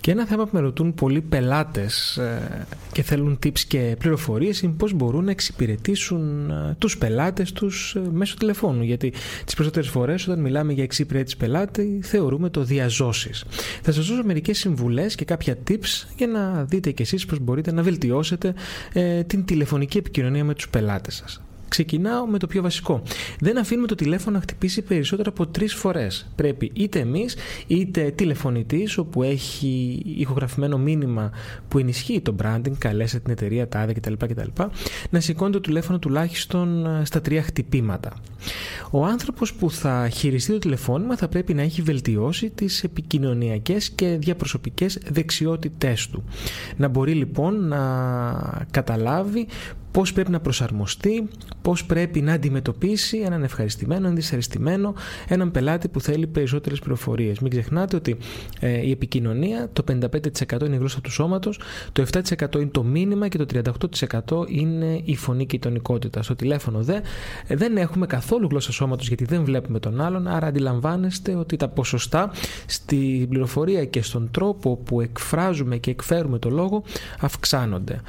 Και ένα θέμα που με ρωτούν πολλοί πελάτες ε, και θέλουν tips και πληροφορίες είναι πώς μπορούν να εξυπηρετήσουν ε, τους πελάτες τους ε, μέσω τηλεφώνου. Γιατί τις περισσότερες φορές όταν μιλάμε για εξυπηρέτηση πελάτη θεωρούμε το διαζώσεις. Θα σας δώσω μερικές συμβουλές και κάποια tips για να δείτε κι εσείς πώς μπορείτε να βελτιώσετε την τηλεφωνική επικοινωνία με τους πελάτες σας. Ξεκινάω με το πιο βασικό. Δεν αφήνουμε το τηλέφωνο να χτυπήσει περισσότερο από τρεις φορές. Πρέπει είτε εμείς είτε τηλεφωνητής, όπου έχει ηχογραφημένο μήνυμα που ενισχύει το branding, καλέσε την εταιρεία, τάδε κτλ. κτλ να σηκώνει το τηλέφωνο τουλάχιστον ε, στα τρία χτυπήματα. Ο άνθρωπος που θα χειριστεί το τηλεφώνημα θα πρέπει να έχει βελτιώσει τις επικοινωνιακές και διαπροσωπικές δεξιότητές του. Να μπορεί λοιπόν να καταλάβει πώς πρέπει να προσαρμοστεί, πώς πρέπει να αντιμετωπίσει έναν ευχαριστημένο, έναν δυσαρεστημένο, έναν πελάτη που θέλει περισσότερες πληροφορίες. Μην ξεχνάτε ότι ε, η επικοινωνία, το 55% είναι η γλώσσα του σώματος, το 7% είναι το μήνυμα και το 38% είναι η φωνή και η τονικότητα. Στο τηλέφωνο δε, ε, δεν έχουμε καθόλου γλώσσα σώματος γιατί δεν βλέπουμε τον άλλον, άρα αντιλαμβάνεστε ότι τα ποσοστά στην πληροφορία και στον τρόπο που εκφράζουμε και εκφέρουμε το λόγο αυξάνονται.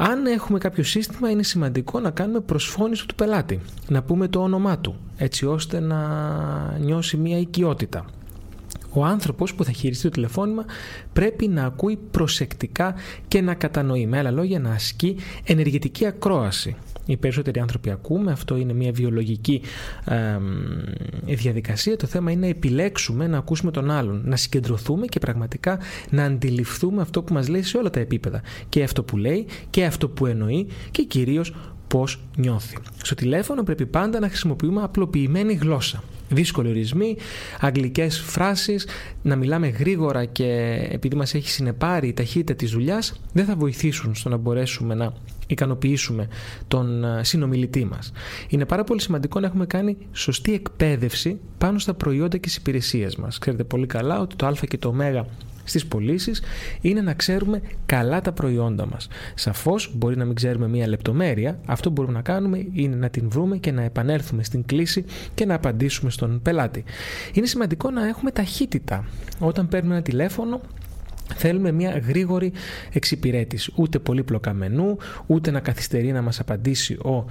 Αν έχουμε κάποιο σύστημα είναι σημαντικό να κάνουμε προσφώνηση του πελάτη, να πούμε το όνομά του, έτσι ώστε να νιώσει μια οικειότητα. Ο άνθρωπος που θα χειριστεί το τηλεφώνημα πρέπει να ακούει προσεκτικά και να κατανοεί. Με άλλα λόγια να ασκεί ενεργητική ακρόαση. Οι περισσότεροι άνθρωποι ακούμε, αυτό είναι μια βιολογική ε, διαδικασία. Το θέμα είναι να επιλέξουμε να ακούσουμε τον άλλον, να συγκεντρωθούμε και πραγματικά να αντιληφθούμε αυτό που μας λέει σε όλα τα επίπεδα. Και αυτό που λέει και αυτό που εννοεί και κυρίως πώς νιώθει. Στο τηλέφωνο πρέπει πάντα να χρησιμοποιούμε απλοποιημένη γλώσσα. Δύσκολοι ορισμοί, αγγλικές φράσεις, να μιλάμε γρήγορα και επειδή μας έχει συνεπάρει η ταχύτητα της δουλειάς δεν θα βοηθήσουν στο να μπορέσουμε να ικανοποιήσουμε τον ε, συνομιλητή μας. Είναι πάρα πολύ σημαντικό να έχουμε κάνει σωστή εκπαίδευση πάνω στα προϊόντα και τις υπηρεσίες μας. Ξέρετε πολύ καλά ότι το α και το ω στις πωλήσει είναι να ξέρουμε καλά τα προϊόντα μας. Σαφώς μπορεί να μην ξέρουμε μία λεπτομέρεια, αυτό που μπορούμε να κάνουμε είναι να την βρούμε και να επανέλθουμε στην κλίση και να απαντήσουμε στον πελάτη. Είναι σημαντικό να έχουμε ταχύτητα. Όταν παίρνουμε ένα τηλέφωνο Θέλουμε μια γρήγορη εξυπηρέτηση. Ούτε πολύ πλοκαμενού, ούτε να καθυστερεί να μας απαντήσει ο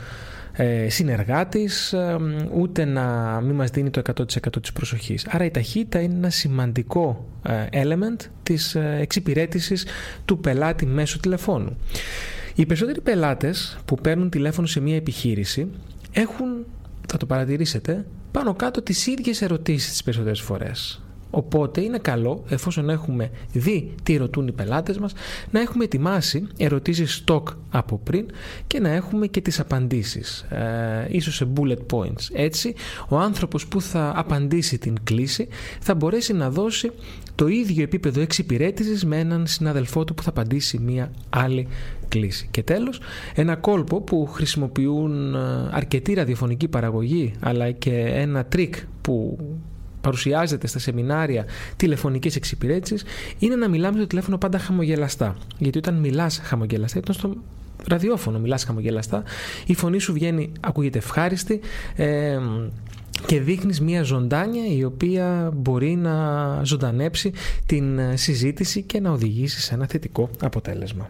ε, συνεργάτης, ε, ούτε να μην μας δίνει το 100% της προσοχής. Άρα η ταχύτητα είναι ένα σημαντικό ε, element της ε, εξυπηρέτησης του πελάτη μέσω τηλεφώνου. Οι περισσότεροι πελάτες που παίρνουν τηλέφωνο σε μια επιχείρηση έχουν, θα το παρατηρήσετε, πάνω κάτω τις ίδιες ερωτήσεις τις περισσότερες φορές. Οπότε είναι καλό, εφόσον έχουμε δει τι ρωτούν οι πελάτες μας, να έχουμε ετοιμάσει ερωτήσεις stock από πριν και να έχουμε και τις απαντήσεις, ε, ίσως σε bullet points. Έτσι, ο άνθρωπος που θα απαντήσει την κλίση θα μπορέσει να δώσει το ίδιο επίπεδο εξυπηρέτησης με έναν συνάδελφό του που θα απαντήσει μία άλλη κλήση. Και τέλος, ένα κόλπο που χρησιμοποιούν ε, αρκετοί ραδιοφωνικοί παραγωγοί αλλά και ένα τρικ που παρουσιάζεται στα σεμινάρια τηλεφωνικής εξυπηρέτησης είναι να μιλάμε στο τηλέφωνο πάντα χαμογελαστά. Γιατί όταν μιλάς χαμογελαστά, όταν στο ραδιόφωνο μιλάς χαμογελαστά, η φωνή σου βγαίνει, ακούγεται ευχάριστη, ε, και δείχνεις μια ζωντάνια η οποία μπορεί να ζωντανέψει την συζήτηση και να οδηγήσει σε ένα θετικό αποτέλεσμα.